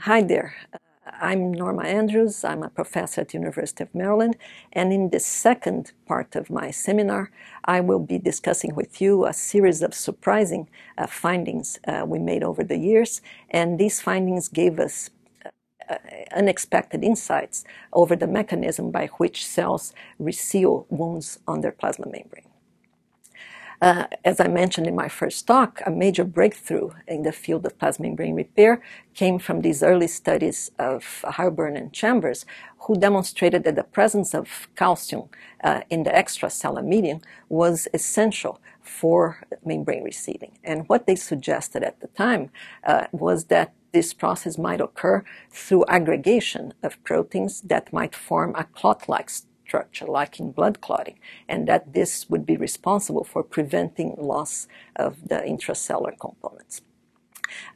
Hi there. I'm Norma Andrews. I'm a professor at the University of Maryland. And in the second part of my seminar, I will be discussing with you a series of surprising uh, findings uh, we made over the years. And these findings gave us uh, uh, unexpected insights over the mechanism by which cells reseal wounds on their plasma membrane. Uh, as I mentioned in my first talk, a major breakthrough in the field of plasma membrane repair came from these early studies of Heilbrunn and Chambers, who demonstrated that the presence of calcium uh, in the extracellular medium was essential for membrane resealing. And what they suggested at the time uh, was that this process might occur through aggregation of proteins that might form a clot-like structure, like in blood clotting, and that this would be responsible for preventing loss of the intracellular components.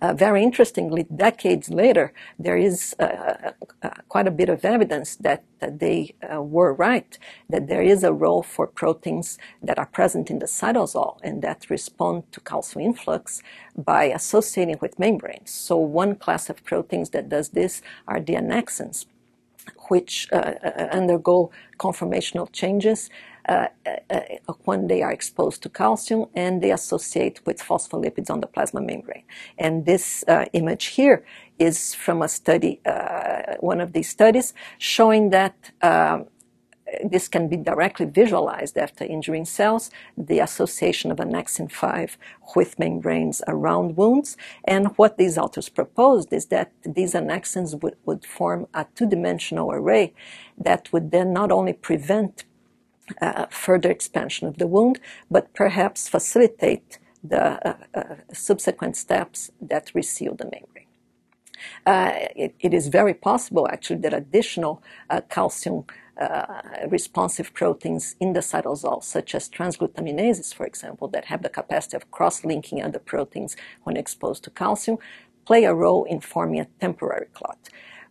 Uh, very interestingly, decades later, there is uh, uh, uh quite a bit of evidence that, that they uh, were right, that there is a role for proteins that are present in the cytosol and that respond to calcium influx by associating with membranes. So, one class of proteins that does this are the annexins which uh, uh, undergo conformational changes uh, when they are exposed to calcium and they associate with phospholipids on the plasma membrane. And this image here is from a study, one of these studies, showing that um, this can be directly visualized after injuring cells, the association of annexin 5 with membranes around wounds. And what these authors proposed is that these annexins would, would form a two dimensional array that would then not only prevent uh, further expansion of the wound, but perhaps facilitate the uh, uh, subsequent steps that reseal the membrane. Uh, it, it is very possible, actually, that additional uh, calcium responsive proteins in the cytosol, such as transglutaminases, for example, that have the capacity of cross-linking other proteins when exposed to calcium, play a role in forming a temporary clot.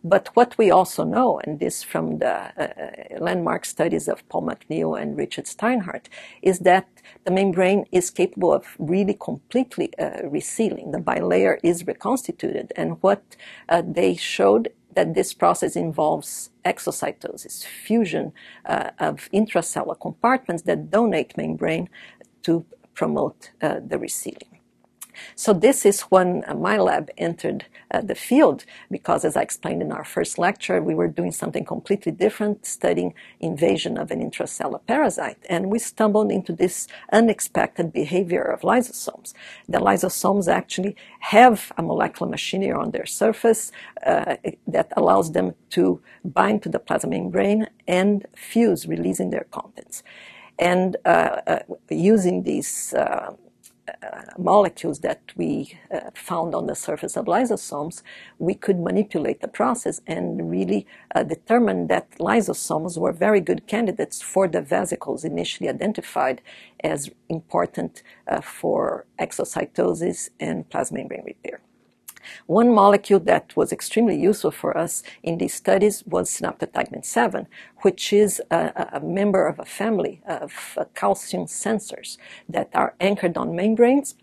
But what we also know, and this from the uh, landmark studies of Paul McNeil and Richard Steinhardt, is that the membrane is capable of really completely uh, resealing. The bilayer is reconstituted, and what uh, they showed that this process involves exocytosis, fusion uh, of intracellular compartments that donate membrane to promote uh, the resealing. So this is when uh, my lab entered uh, the field because as I explained in our first lecture, we were doing something completely different, studying invasion of an intracellular parasite. And we stumbled into this unexpected behavior of lysosomes. The lysosomes actually have a molecular machinery on their surface uh, that allows them to bind to the plasma membrane and fuse, releasing their contents. And uh, uh, using these uh, molecules that we uh, found on the surface of lysosomes, we could manipulate the process and really uh, determine that lysosomes were very good candidates for the vesicles initially identified as important uh, for exocytosis and plasma membrane repair. One molecule that was extremely useful for us in these studies was synaptotagmin 7, which is a, a, member of a family of uh, calcium sensors that are anchored on membranes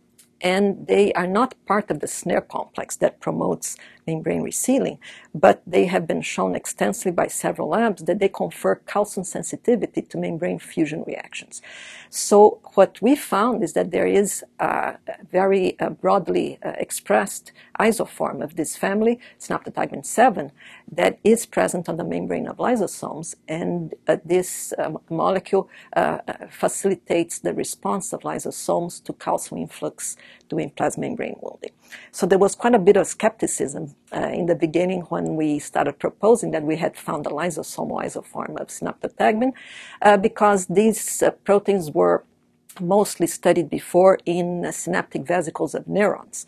and they are not part of the snare complex that promotes membrane resealing, but they have been shown extensively by several labs that they confer calcium sensitivity to membrane fusion reactions. So what we found is that there is a very uh, broadly uh, expressed isoform of this family, synaptotagmin 7, that is present on the membrane of lysosomes, and uh, this molecule facilitates the response of lysosomes to calcium influx during plasma membrane wounding. So there was quite a bit of skepticism uh, in the beginning when we started proposing that we had found a lysosomal isoform of synaptotagmin uh, because these uh, proteins were mostly studied before in synaptic vesicles of neurons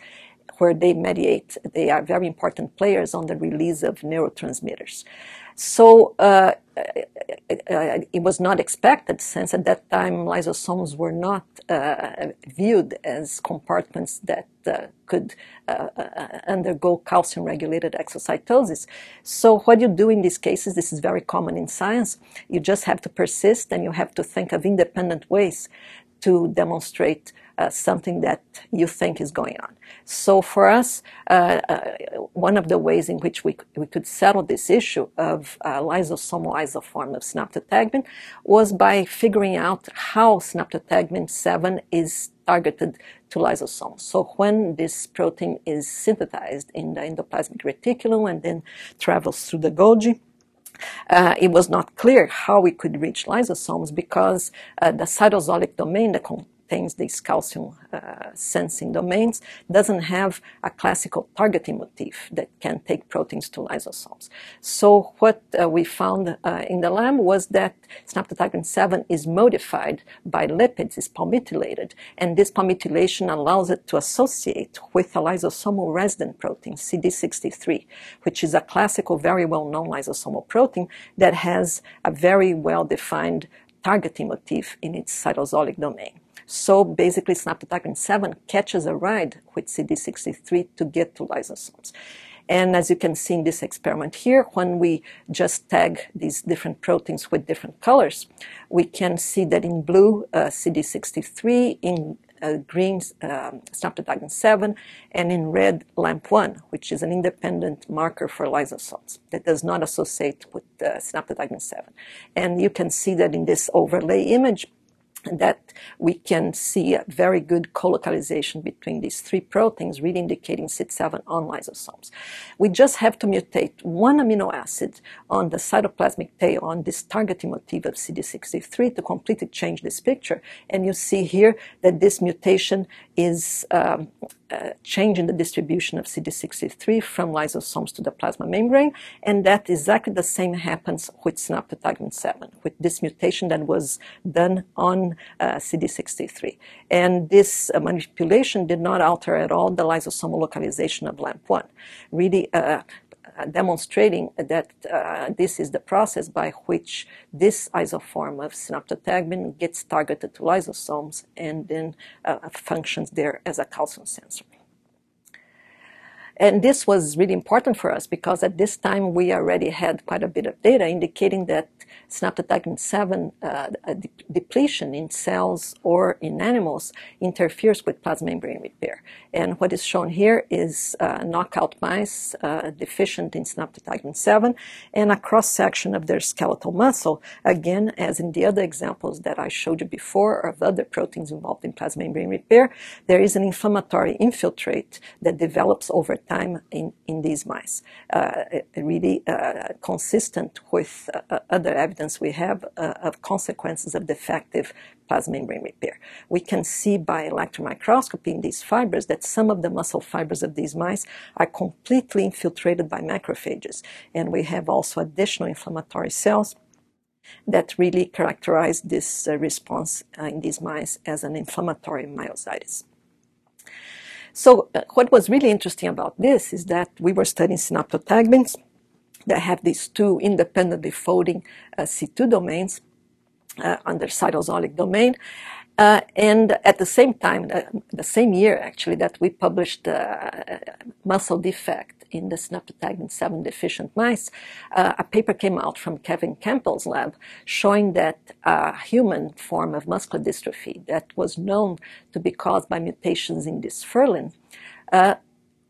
where they mediate, they are very important players on the release of neurotransmitters. So uh, uh, uh, it was not expected since at that time lysosomes were not uh, viewed as compartments that uh, could uh, undergo calcium regulated exocytosis. So what you do in these cases, this is very common in science, you just have to persist and you have to think of independent ways to demonstrate uh, something that you think is going on. So for us, uh, uh, one of the ways in which we, we could settle this issue of uh, lysosomal isoform of synaptotagmin was by figuring out how synaptotagmin 7 is targeted to lysosomes. So when this protein is synthesized in the endoplasmic reticulum and then travels through the Golgi, uh, it was not clear how we could reach lysosomes because uh, the cytosolic domain, the contains these calcium uh, sensing domains doesn't have a classical targeting motif that can take proteins to lysosomes. So what uh, we found uh, in the lab was that synaptotagmin 7 is modified by lipids, is palmitoylated, and this palmitoylation allows it to associate with a lysosomal resident protein, CD63, which is a classical, very well-known lysosomal protein that has a very well-defined targeting motif in its cytosolic domain. So basically, synaptotagmin 7 catches a ride with CD63 to get to lysosomes. And as you can see in this experiment here, when we just tag these different proteins with different colors, we can see that in blue, uh, CD63, in uh, green, um, synaptotagmin 7, and in red, LAMP1, which is an independent marker for lysosomes that does not associate with uh, synaptotagmin 7. And you can see that in this overlay image, that we can see a very good colocalization between these three proteins, really indicating Syt7 on lysosomes. We just have to mutate one amino acid on the cytoplasmic tail on this targeting motif of CD63 to completely change this picture. And you see here that this mutation is um, uh, change in the distribution of CD63 from lysosomes to the plasma membrane, and that exactly the same happens with synaptotagmin 7, with this mutation that was done on uh, CD63. And this uh, manipulation did not alter at all the lysosomal localization of LAMP1, really uh, demonstrating that uh, this is the process by which this isoform of synaptotagmin gets targeted to lysosomes and then uh, functions there as a calcium sensor. And this was really important for us because at this time we already had quite a bit of data indicating that synaptotagmin 7 uh, de- depletion in cells or in animals interferes with plasma membrane repair. And what is shown here is uh, knockout mice uh, deficient in synaptotagmin 7 and a cross section of their skeletal muscle, again, as in the other examples that I showed you before of other proteins involved in plasma membrane repair, there is an inflammatory infiltrate that develops over time in, in these mice, uh, really uh, consistent with uh, other evidence we have of consequences of defective plasma membrane repair. We can see by electron microscopy in these fibers that some of the muscle fibers of these mice are completely infiltrated by macrophages. And we have also additional inflammatory cells that really characterize this response in these mice as an inflammatory myositis. So uh, what was really interesting about this is that we were studying synaptotagmins that have these two independently folding uh, C2 domains uh, under cytosolic domain. Uh, and at the same time, uh, the same year actually, that we published uh, muscle defect in the synaptotagmin 7 deficient mice, uh, a paper came out from Kevin Campbell's lab showing that a human form of muscular dystrophy that was known to be caused by mutations in dysferlin uh,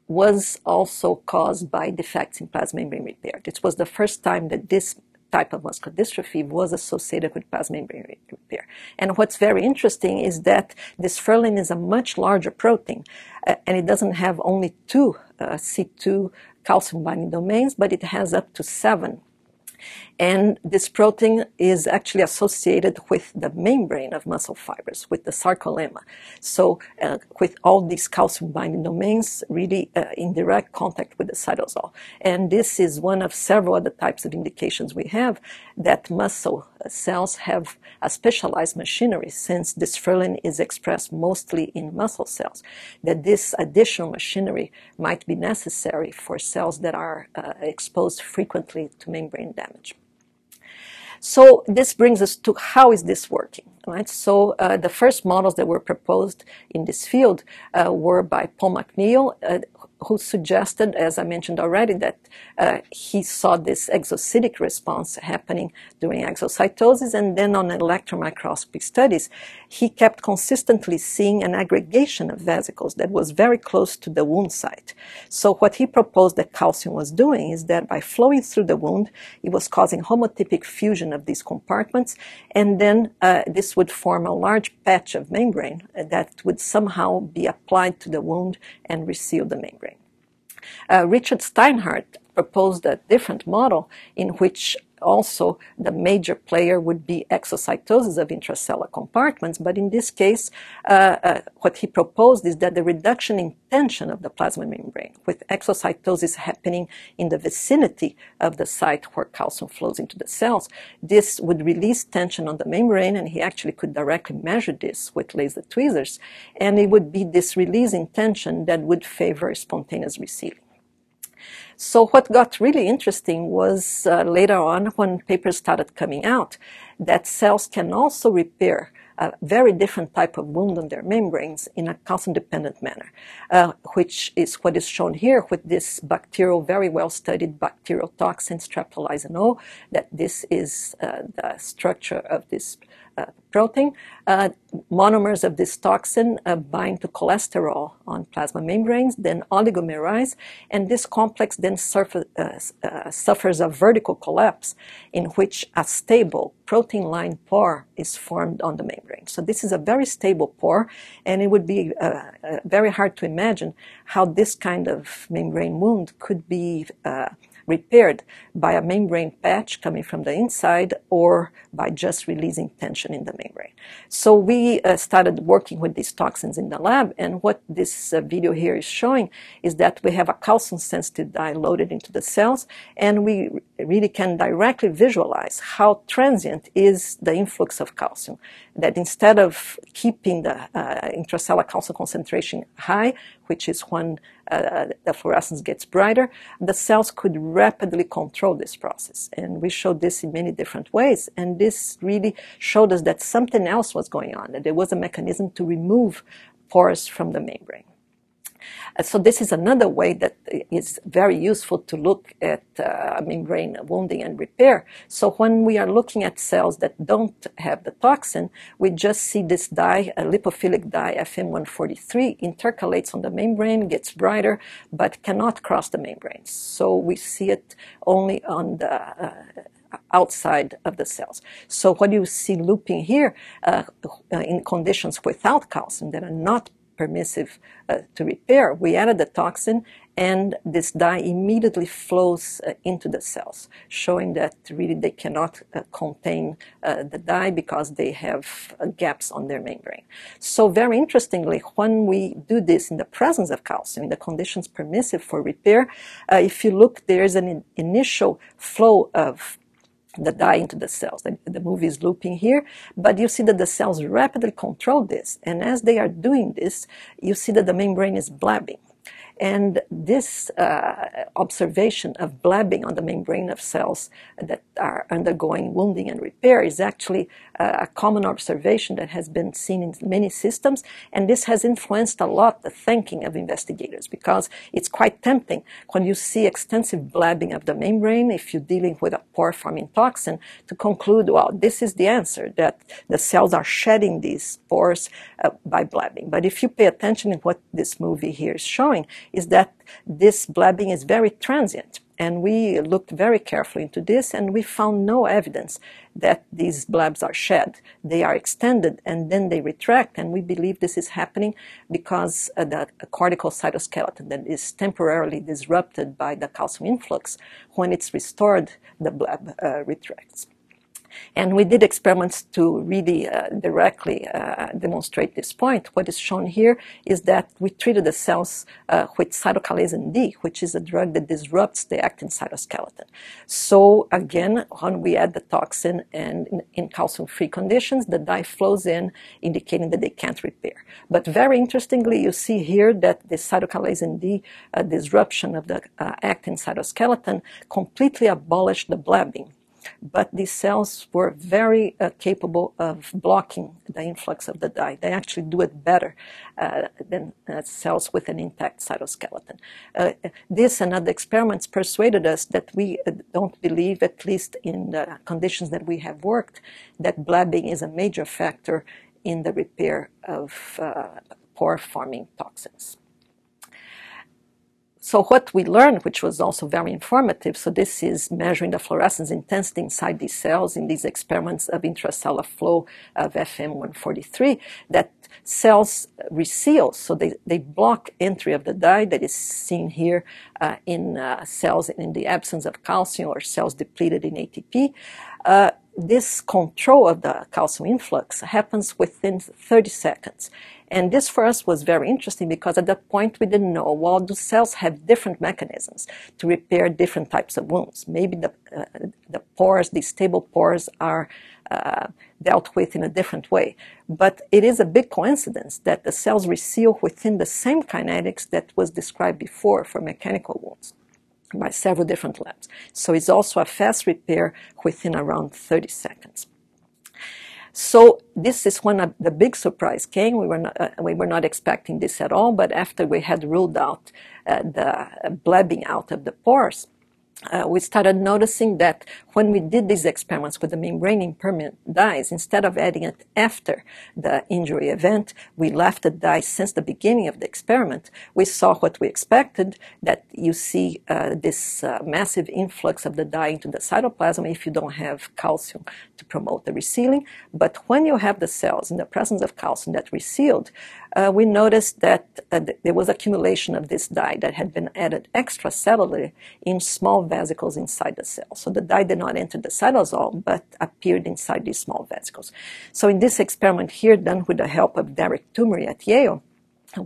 was also caused by defects in plasma membrane repair. This was the first time that this type of muscular dystrophy was associated with plasma membrane repair. And what's very interesting is that dysferlin is a much larger protein, uh, and it doesn't have only two uh, C2 calcium binding domains, but it has up to seven and this protein is actually associated with the membrane of muscle fibers, with the sarcolemma. So, uh, with all these calcium binding domains really uh, in direct contact with the cytosol. And this is one of several other types of indications we have that muscle cells have a specialized machinery since dysferlin is expressed mostly in muscle cells, that this additional machinery might be necessary for cells that are uh, exposed frequently to membrane damage. So this brings us to how is this working, right? So uh, the first models that were proposed in this field uh, were by Paul McNeil, uh, who suggested, as I mentioned already, that uh, he saw this exocytic response happening during exocytosis, and then on electron microscopy studies, he kept consistently seeing an aggregation of vesicles that was very close to the wound site. So what he proposed that calcium was doing is that by flowing through the wound, it was causing homotypic fusion of these compartments, and then uh, this would form a large patch of membrane that would somehow be applied to the wound and reseal the membrane. Uh, Richard Steinhardt proposed a different model in which also the major player would be exocytosis of intracellular compartments, but in this case, uh, uh, what he proposed is that the reduction in tension of the plasma membrane, with exocytosis happening in the vicinity of the site where calcium flows into the cells, this would release tension on the membrane, and he actually could directly measure this with laser tweezers, and it would be this release in tension that would favor spontaneous resealing. So what got really interesting was uh, later on when papers started coming out that cells can also repair a very different type of wound on their membranes in a calcium-dependent manner, uh, which is what is shown here with this bacterial, very well-studied bacterial toxin Streptolysin O, that this is uh, the structure of this protein. Uh, monomers of this toxin uh, bind to cholesterol on plasma membranes, then oligomerize, and this complex then surf- suffers a vertical collapse in which a stable protein-lined pore is formed on the membrane. So this is a very stable pore, and it would be uh, uh, very hard to imagine how this kind of membrane wound could be uh, repaired by a membrane patch coming from the inside or by just releasing tension in the membrane. So we uh, started working with these toxins in the lab, and what this uh, video here is showing is that we have a calcium-sensitive dye loaded into the cells, and we really can directly visualize how transient is the influx of calcium. That instead of keeping the uh, intracellular calcium concentration high, which is when uh, the fluorescence gets brighter, the cells could rapidly control this process. And we showed this in many different ways. And this really showed us that something else was going on, that there was a mechanism to remove pores from the membrane. Uh, so this is another way that is very useful to look at uh, membrane wounding and repair. So when we are looking at cells that don't have the toxin, we just see this dye, a lipophilic dye FM1-43, intercalates on the membrane, gets brighter, but cannot cross the membrane. So we see it only on the uh, outside of the cells. So what you see looping here uh, in conditions without calcium that are not permissive uh, to repair, we added the toxin and this dye immediately flows uh, into the cells, showing that really they cannot uh, contain uh, the dye because they have uh, gaps on their membrane. So very interestingly, when we do this in the presence of calcium, in the conditions permissive for repair, uh, if you look, there is an in- initial flow of the dye into the cells. The, the, movie is looping here, but you see that the cells rapidly control this. And as they are doing this, you see that the membrane is blebbing. And this uh, observation of blebbing on the membrane of cells that are undergoing wounding and repair is actually uh, a common observation that has been seen in many systems. And this has influenced a lot the thinking of investigators because it's quite tempting when you see extensive blebbing of the membrane, if you're dealing with a pore forming toxin, to conclude, well, this is the answer, that the cells are shedding these pores uh, by blebbing. But if you pay attention to what this movie here is showing, is that this blebbing is very transient. And we looked very carefully into this and we found no evidence that these blebs are shed. They are extended and then they retract. And we believe this is happening because uh, the cortical cytoskeleton that is temporarily disrupted by the calcium influx, when it's restored, the bleb uh, retracts. And we did experiments to really uh, directly uh, demonstrate this point. What is shown here is that we treated the cells uh, with cytochalasin D, which is a drug that disrupts the actin cytoskeleton. So again, when we add the toxin and in, in calcium-free conditions, the dye flows in, indicating that they can't repair. But very interestingly, you see here that the cytochalasin D uh, disruption of the uh, actin cytoskeleton completely abolished the blebbing but these cells were very uh, capable of blocking the influx of the dye. They actually do it better uh, than uh, cells with an intact cytoskeleton. Uh, this and other experiments persuaded us that we uh, don't believe, at least in the conditions that we have worked, that blebbing is a major factor in the repair of uh, pore-forming toxins. So what we learned, which was also very informative, so this is measuring the fluorescence intensity inside these cells in these experiments of intracellular flow of FM1-43, that cells reseal, so they, they block entry of the dye that is seen here uh, in uh, cells in the absence of calcium or cells depleted in ATP. Uh, this control of the calcium influx happens within 30 seconds. And this for us was very interesting because at that point we didn't know, well, do cells have different mechanisms to repair different types of wounds? Maybe the, uh, the pores, these stable pores are uh, dealt with in a different way. But it is a big coincidence that the cells reseal within the same kinetics that was described before for mechanical wounds by several different labs. So it's also a fast repair within around 30 seconds. So this is when the big surprise came. We were not, uh, we were not expecting this at all, but after we had ruled out uh, the blebbing out of the pores, uh, we started noticing that when we did these experiments with the membrane impermeant dyes, instead of adding it after the injury event, we left the dye since the beginning of the experiment. We saw what we expected, that you see uh, this uh, massive influx of the dye into the cytoplasm if you don't have calcium to promote the resealing. But when you have the cells in the presence of calcium that resealed, uh, we noticed that uh, th- there was accumulation of this dye that had been added extracellularly in small vesicles inside the cell. So the dye did not enter the cytosol, but appeared inside these small vesicles. So in this experiment here, done with the help of Derek Toomre at Yale,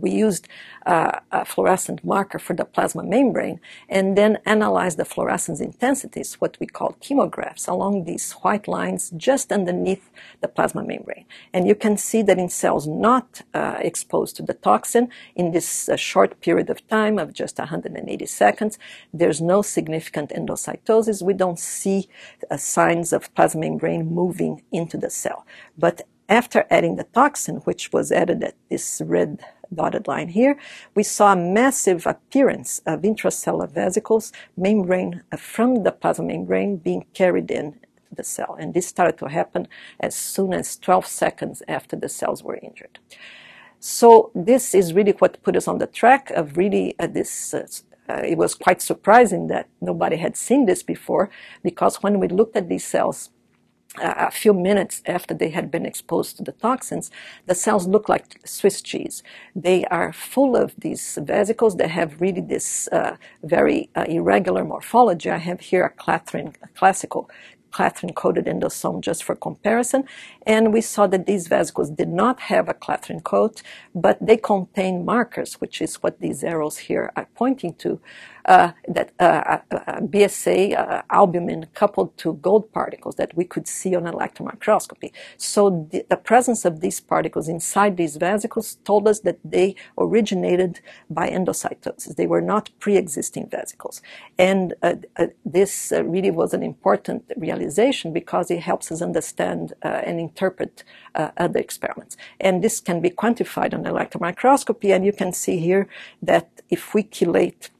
we used uh, a fluorescent marker for the plasma membrane and then analyzed the fluorescence intensities, what we call kymographs, along these white lines just underneath the plasma membrane. And you can see that in cells not uh, exposed to the toxin, in this uh, short period of time of just 180 seconds, there's no significant endocytosis. We don't see uh, signs of plasma membrane moving into the cell. But after adding the toxin, which was added at this red dotted line here, we saw a massive appearance of intracellular vesicles, membrane uh, from the plasma membrane being carried in the cell. And this started to happen as soon as 12 seconds after the cells were injured. So this is really what put us on the track of really uh, this. Uh, uh, it was quite surprising that nobody had seen this before because when we looked at these cells a few minutes after they had been exposed to the toxins, the cells look like Swiss cheese. They are full of these vesicles that have really this uh, very uh, irregular morphology. I have here a, clathrin, a classical clathrin coated endosome just for comparison. And we saw that these vesicles did not have a clathrin coat, but they contain markers, which is what these arrows here are pointing to, uh, that uh, uh, uh BSA uh, albumin coupled to gold particles that we could see on electron microscopy. So the, the, presence of these particles inside these vesicles told us that they originated by endocytosis. They were not pre-existing vesicles. And this really was an important realization because it helps us understand and interpret other experiments. And this can be quantified on electron microscopy, and you can see here that if we chelate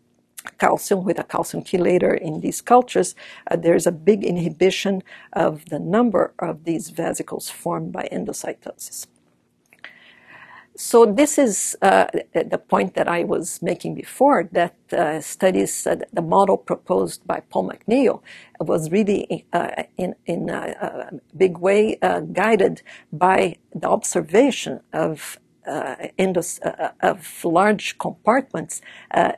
calcium with a calcium chelator in these cultures, uh, there's a big inhibition of the number of these vesicles formed by endocytosis. So this is uh, the point that I was making before, that uh, studies, uh, the model proposed by Paul McNeil was really uh, in, in a, big way uh, guided by the observation of uh, endos, uh, of large compartments uh,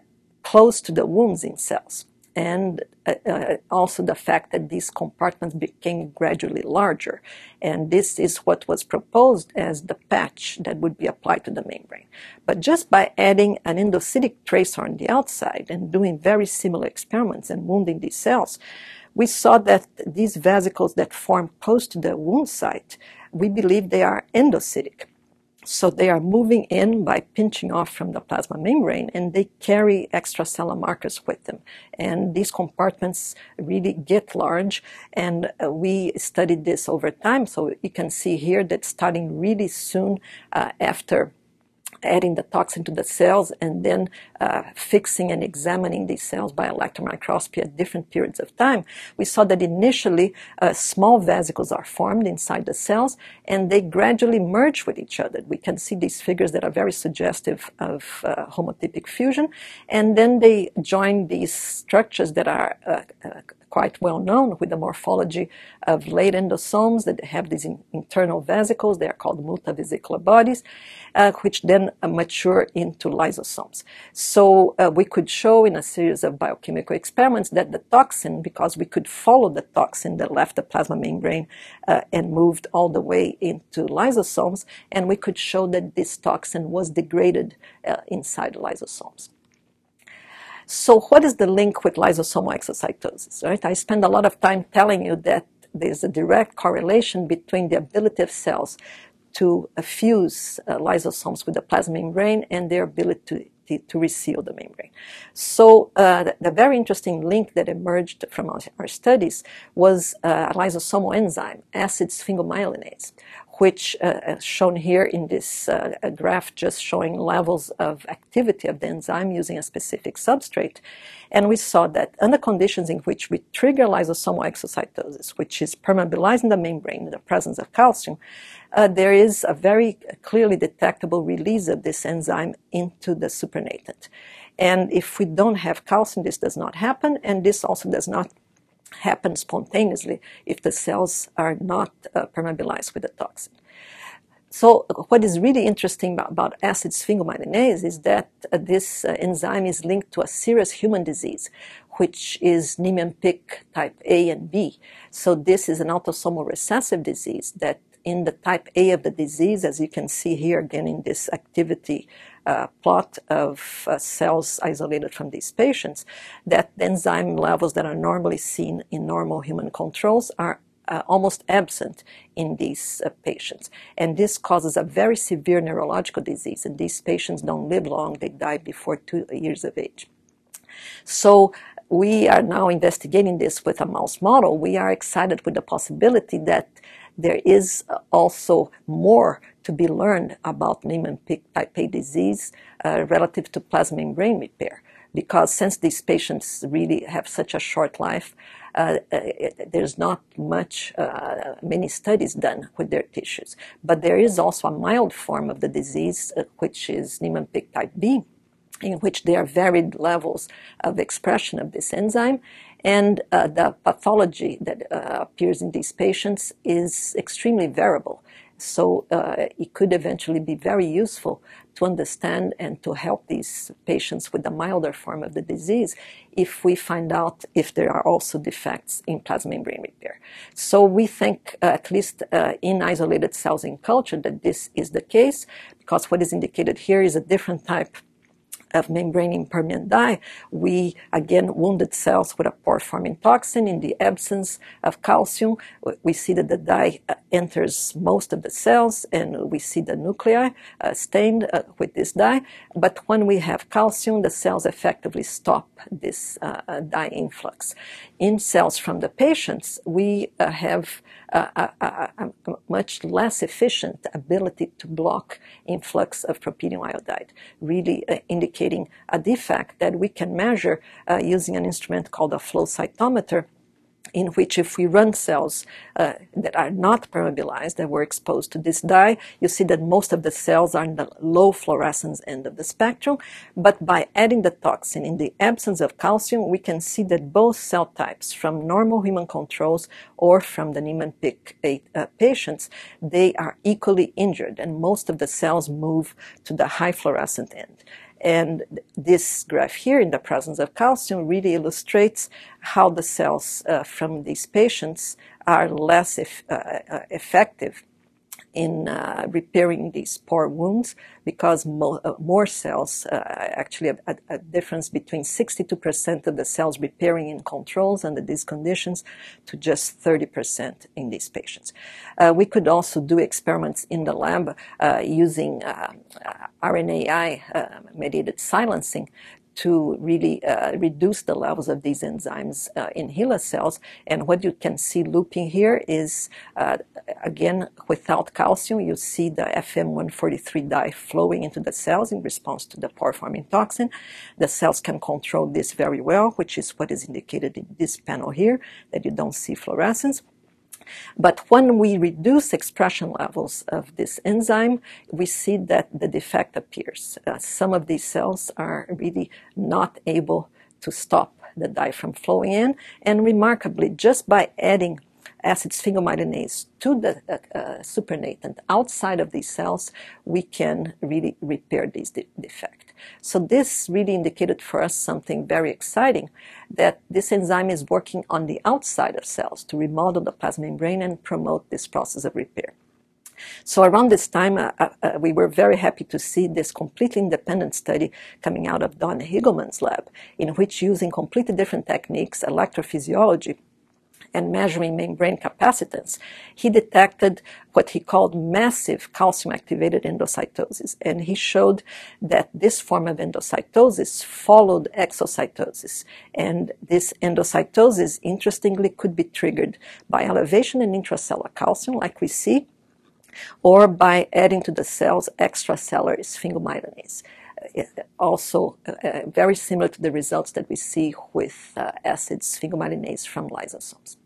close to the wounds in cells. And uh, uh, also the fact that these compartments became gradually larger. And this is what was proposed as the patch that would be applied to the membrane. But just by adding an endocytic tracer on the outside and doing very similar experiments and wounding these cells, we saw that these vesicles that form close to the wound site, we believe they are endocytic. So they are moving in by pinching off from the plasma membrane and they carry extracellular markers with them. And these compartments really get large and uh, we studied this over time. So you can see here that starting really soon uh, after adding the toxin to the cells and then uh, fixing and examining these cells by electron microscopy at different periods of time, we saw that initially uh, small vesicles are formed inside the cells and they gradually merge with each other. We can see these figures that are very suggestive of uh, homotypic fusion, and then they join these structures that are uh, uh, quite well known with the morphology of late endosomes that have these in, internal vesicles. They are called multivesicular bodies, uh, which then uh, mature into lysosomes. So uh, we could show in a series of biochemical experiments that the toxin, because we could follow the toxin that left the plasma membrane uh, and moved all the way into lysosomes, and we could show that this toxin was degraded uh, inside lysosomes. So what is the link with lysosomal exocytosis, right? I spend a lot of time telling you that there's a direct correlation between the ability of cells to fuse uh, lysosomes with the plasma membrane and their ability to, to reseal the membrane. So uh, the, the, very interesting link that emerged from our, our studies was uh, a lysosomal enzyme, acid sphingomyelinase, which uh, shown here in this uh, graph just showing levels of activity of the enzyme using a specific substrate. And we saw that under conditions in which we trigger lysosomal exocytosis, which is permeabilizing the membrane in the presence of calcium, uh, there is a very clearly detectable release of this enzyme into the supernatant. And if we don't have calcium, this does not happen, and this also does not happen spontaneously if the cells are not uh, permeabilized with the toxin. So what is really interesting about, acid sphingomyelinase is that uh, this uh, enzyme is linked to a serious human disease, which is Niemann-Pick type A and B. So this is an autosomal recessive disease that in the type A of the disease, as you can see here again in this activity uh, plot of uh, cells isolated from these patients, that the enzyme levels that are normally seen in normal human controls are uh, almost absent in these uh, patients. And this causes a very severe neurological disease, and these patients don't live long, they die before two years of age. So we are now investigating this with a mouse model. We are excited with the possibility that there is also more to be learned about Niemann-Pick type A disease uh, relative to plasma membrane repair. Because since these patients really have such a short life, uh, uh there's not much, uh, many studies done with their tissues. But there is also a mild form of the disease, uh, which is Niemann-Pick type B, in which there are varied levels of expression of this enzyme, and uh, the pathology that uh, appears in these patients is extremely variable. So uh, it could eventually be very useful to understand and to help these patients with the milder form of the disease if we find out if there are also defects in plasma membrane repair. So we think, uh, at least uh, in isolated cells in culture, that this is the case because what is indicated here is a different type of membrane impermeant dye, we again wounded cells with a pore forming toxin in the absence of calcium. We see that the dye uh, enters most of the cells and we see the nuclei uh, stained uh, with this dye. But when we have calcium, the cells effectively stop this uh, uh dye influx. In cells from the patients, we uh, have a, a, a, much less efficient ability to block influx of propidium iodide, really uh, indicating a defect that we can measure uh, using an instrument called a flow cytometer in which if we run cells uh, that are not permeabilized, that were exposed to this dye, you see that most of the cells are in the low fluorescence end of the spectrum. But by adding the toxin in the absence of calcium, we can see that both cell types, from normal human controls or from the Niemann-Pick uh, patients, they are equally injured, and most of the cells move to the high fluorescent end. And this graph here in the presence of calcium really illustrates how the cells uh, from these patients are less uh, uh, effective in uh, repairing these poor wounds because mo- uh, more cells, uh, actually a, a, difference between 62% of the cells repairing in controls under these conditions to just 30% in these patients. Uh, we could also do experiments in the lab uh, using uh, RNAi mediated silencing to really uh, reduce the levels of these enzymes uh, in HeLa cells. And what you can see looping here is, uh, again, without calcium, you see the FM1-43 dye flowing into the cells in response to the pore-forming toxin. The cells can control this very well, which is what is indicated in this panel here, that you don't see fluorescence. But when we reduce expression levels of this enzyme, we see that the defect appears. Uh, some of these cells are really not able to stop the dye from flowing in, and remarkably, just by adding acid sphingomyelinase to the uh, uh, supernatant outside of these cells, we can really repair these de- defects. So this really indicated for us something very exciting, that this enzyme is working on the outside of cells to remodel the plasma membrane and promote this process of repair. So around this time, uh, uh, uh, we were very happy to see this completely independent study coming out of Don Hilgemann's lab, in which using completely different techniques, electrophysiology, and measuring membrane capacitance, he detected what he called massive calcium activated endocytosis. And he showed that this form of endocytosis followed exocytosis. And this endocytosis, interestingly, could be triggered by elevation in intracellular calcium, like we see, or by adding to the cells extracellular sphingomyelinase also uh, uh, very similar to the results that we see with uh, acid sphingomyelinase from lysosomes.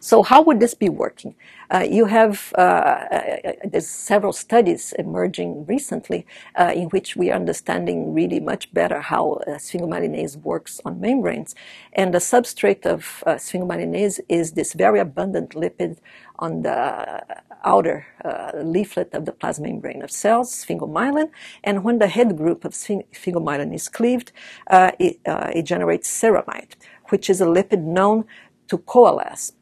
So how would this be working? Uh, you have uh, uh, there's several studies emerging recently uh, in which we are understanding really much better how uh, sphingomyelinase works on membranes, and the substrate of uh, sphingomyelinase is this very abundant lipid on the outer uh, leaflet of the plasma membrane of cells, sphingomyelin, and when the head group of sphingomyelin is cleaved, it, it generates ceramide, which is a lipid known to coalesce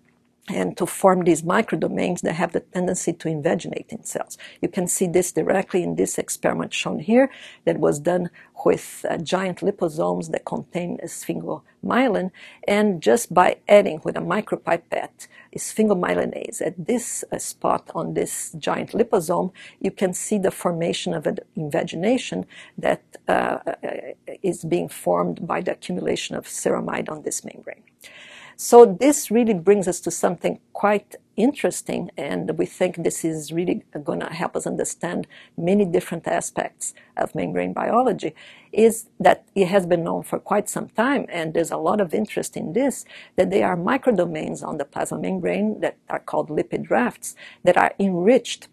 and to form these microdomains that have the tendency to invaginate in cells. You can see this directly in this experiment shown here that was done with uh, giant liposomes that contain sphingomyelin, and just by adding with a micropipette sphingomyelinase at this uh, spot on this giant liposome, you can see the formation of an invagination that uh, uh is being formed by the accumulation of ceramide on this membrane. So this really brings us to something quite interesting, and we think this is really going to help us understand many different aspects of membrane biology. Is that it has been known for quite some time, and there's a lot of interest in this, that there are microdomains on the plasma membrane that are called lipid rafts that are enriched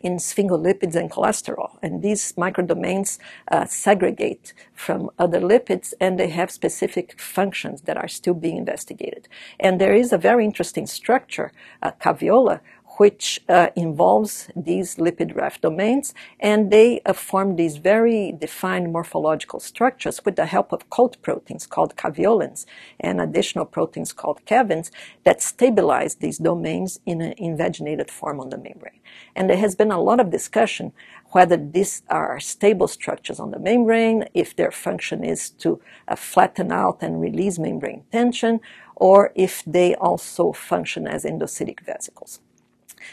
in sphingolipids and cholesterol. And these microdomains uh, segregate from other lipids and they have specific functions that are still being investigated. And there is a very interesting structure, uh, caveolae, which uh, involves these lipid raft domains, and they uh, form these very defined morphological structures with the help of coat proteins called caveolins and additional proteins called cavins that stabilize these domains in an invaginated form on the membrane. And there has been a lot of discussion whether these are stable structures on the membrane, if their function is to uh, flatten out and release membrane tension, or if they also function as endocytic vesicles.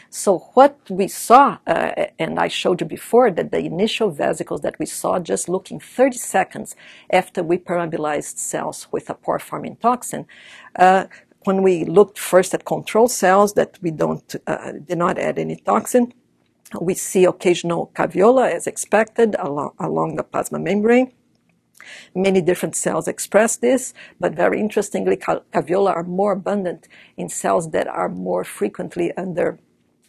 So what we saw, uh, and I showed you before, that the initial vesicles that we saw just looking 30 seconds after we permeabilized cells with a pore-forming toxin, uh, when we looked first at control cells that we don't uh, did not add any toxin, we see occasional caveolae as expected along, along the plasma membrane. Many different cells express this, but very interestingly, caveolae are more abundant in cells that are more frequently under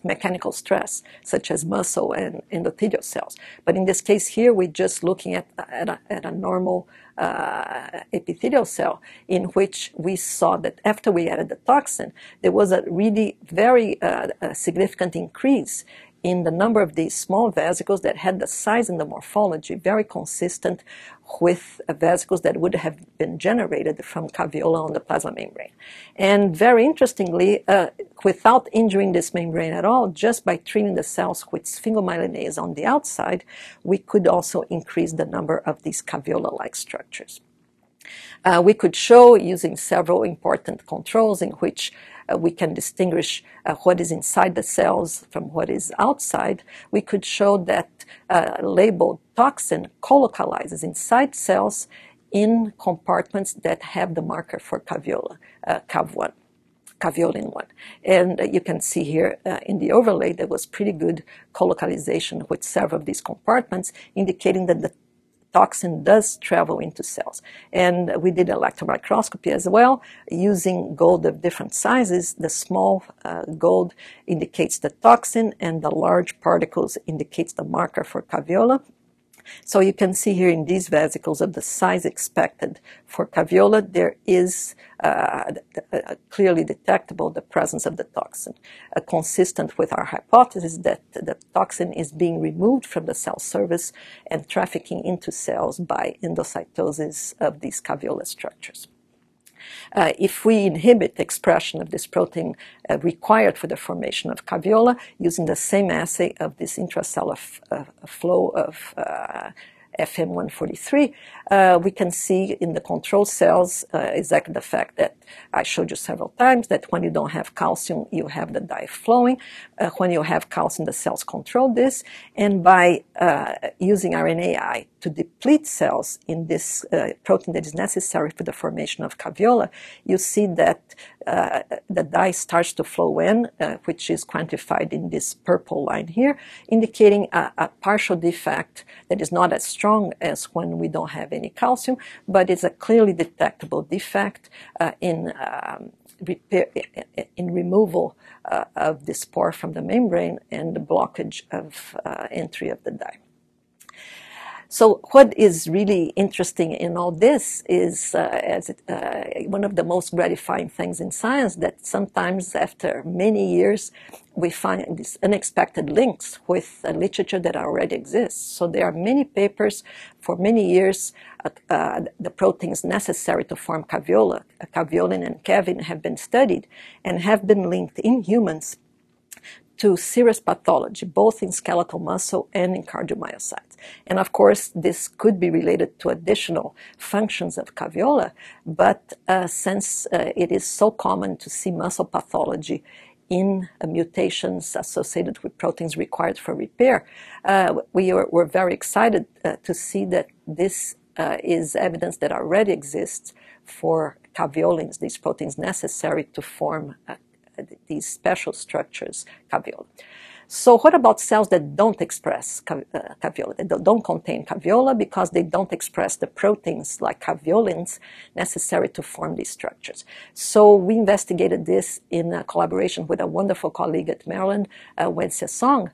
mechanical stress, such as muscle and endothelial cells. But in this case here, we're just looking at, at, a, at a normal uh, epithelial cell in which we saw that after we added the toxin, there was a really very uh, a significant increase in the number of these small vesicles that had the size and the morphology very consistent with vesicles that would have been generated from caveolae on the plasma membrane. And very interestingly, uh, without injuring this membrane at all, just by treating the cells with sphingomyelinase on the outside, we could also increase the number of these caveolae-like structures. Uh, we could show using several important controls in which uh, we can distinguish uh, what is inside the cells from what is outside, we could show that uh, labeled toxin colocalizes inside cells in compartments that have the marker for caveola, uh, CAV1 caveolin 1. And uh, you can see here uh, in the overlay there was pretty good colocalization with several of these compartments, indicating that the toxin does travel into cells. And we did electron microscopy as well using gold of different sizes. The small uh, gold indicates the toxin and the large particles indicates the marker for caveola. So you can see here in these vesicles of the size expected for caveolae, there is uh, clearly detectable the presence of the toxin, uh, consistent with our hypothesis that the toxin is being removed from the cell surface and trafficking into cells by endocytosis of these caveolae structures. Uh, if we inhibit the expression of this protein uh, required for the formation of caveolae using the same assay of this intracellular f- uh, flow of uh, FM1-43, uh, we can see in the control cells uh, exactly the fact that I showed you several times that when you don't have calcium, you have the dye flowing. Uh, when you have calcium, the cells control this. And by uh, using RNAi to deplete cells in this uh, protein that is necessary for the formation of caveola, you see that uh, the dye starts to flow in, which is quantified in this purple line here, indicating a, a, partial defect that is not as strong as when we don't have any calcium, but it's a clearly detectable defect uh, in um, repair, in removal uh, of the spore from the membrane and the blockage of uh, entry of the dye. So what is really interesting in all this is, uh, as it, uh, one of the most gratifying things in science that sometimes after many years we find these unexpected links with uh, literature that already exists. So there are many papers for many years. Uh, uh, the proteins necessary to form caveola, uh, caveolin and cavin, have been studied and have been linked in humans to serious pathology, both in skeletal muscle and in cardiomyocytes. And of course, this could be related to additional functions of caveola, but uh, since uh, it is so common to see muscle pathology in uh, mutations associated with proteins required for repair, uh, we are, were very excited uh, to see that this uh, is evidence that already exists for caveolins, these proteins necessary to form these special structures, caveola. So what about cells that don't express uh, caveola? They don't contain caveola because they don't express the proteins like caveolins necessary to form these structures. So we investigated this in collaboration with a wonderful colleague at Maryland, uh, Wenxia Song.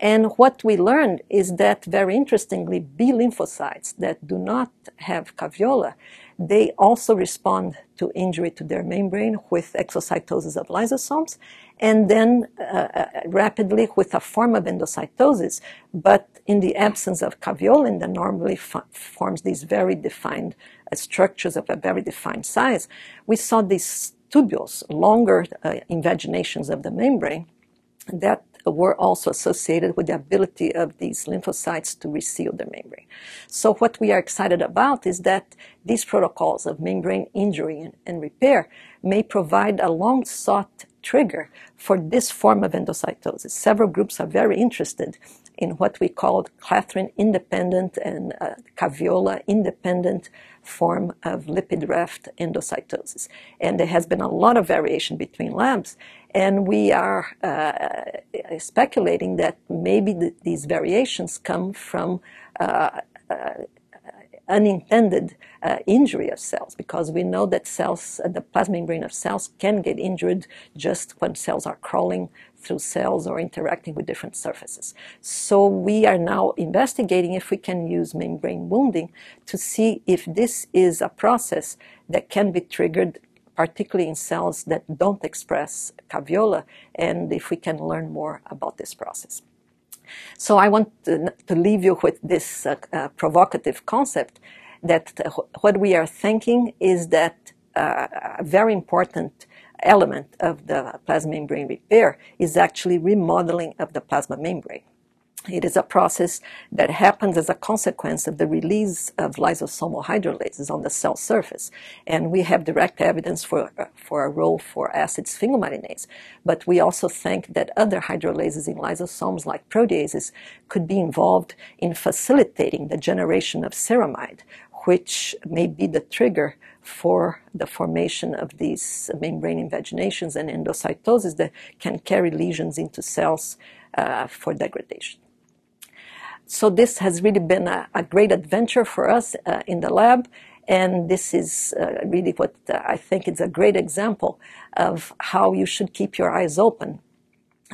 And what we learned is that, very interestingly, B lymphocytes that do not have caveola they also respond to injury to their membrane with exocytosis of lysosomes and then uh, uh, rapidly with a form of endocytosis. But in the absence of caveolin that normally forms these very defined uh, structures of a very defined size, we saw these tubules, longer uh, invaginations of the membrane that were also associated with the ability of these lymphocytes to reseal the membrane. So what we are excited about is that these protocols of membrane injury and, repair may provide a long sought trigger for this form of endocytosis. Several groups are very interested in what we called clathrin independent and uh, caveola independent form of lipid raft endocytosis. And there has been a lot of variation between labs, and we are uh, speculating that maybe the, these variations come from uh, uh unintended uh, injury of cells because we know that cells, uh, the plasma membrane of cells can get injured just when cells are crawling through cells or interacting with different surfaces. So we are now investigating if we can use membrane wounding to see if this is a process that can be triggered particularly in cells that don't express caveola and if we can learn more about this process. So I want to, to leave you with this uh, uh, provocative concept that what we are thinking is that uh, a very important element of the plasma membrane repair is actually remodeling of the plasma membrane. It is a process that happens as a consequence of the release of lysosomal hydrolases on the cell surface. And we have direct evidence for, for a role for acid sphingomyelinase. But we also think that other hydrolases in lysosomes, like proteases, could be involved in facilitating the generation of ceramide, which may be the trigger for the formation of these membrane invaginations and endocytosis that can carry lesions into cells uh, for degradation. So this has really been a, a great adventure for us uh, in the lab, and this is uh, really what uh, I think is a great example of how you should keep your eyes open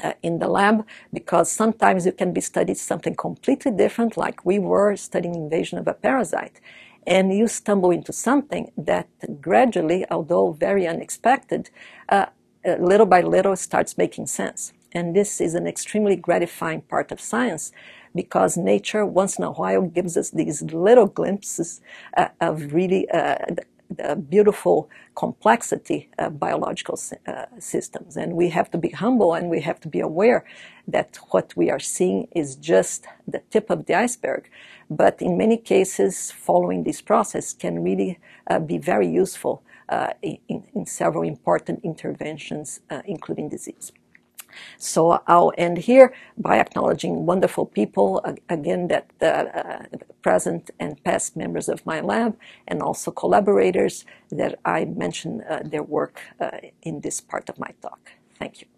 uh, in the lab. Because sometimes you can be studying something completely different, like we were studying invasion of a parasite, and you stumble into something that gradually, although very unexpected, uh, uh, little by little starts making sense. And this is an extremely gratifying part of science because nature once in a while gives us these little glimpses uh, of really uh, the beautiful complexity of biological uh, systems. And we have to be humble and we have to be aware that what we are seeing is just the tip of the iceberg. But in many cases, following this process can really uh, be very useful uh, in, in, several important interventions, uh, including disease. So I'll end here by acknowledging wonderful people, again, that the uh, present and past members of my lab, and also collaborators that I mentioned uh, their work uh, in this part of my talk. Thank you.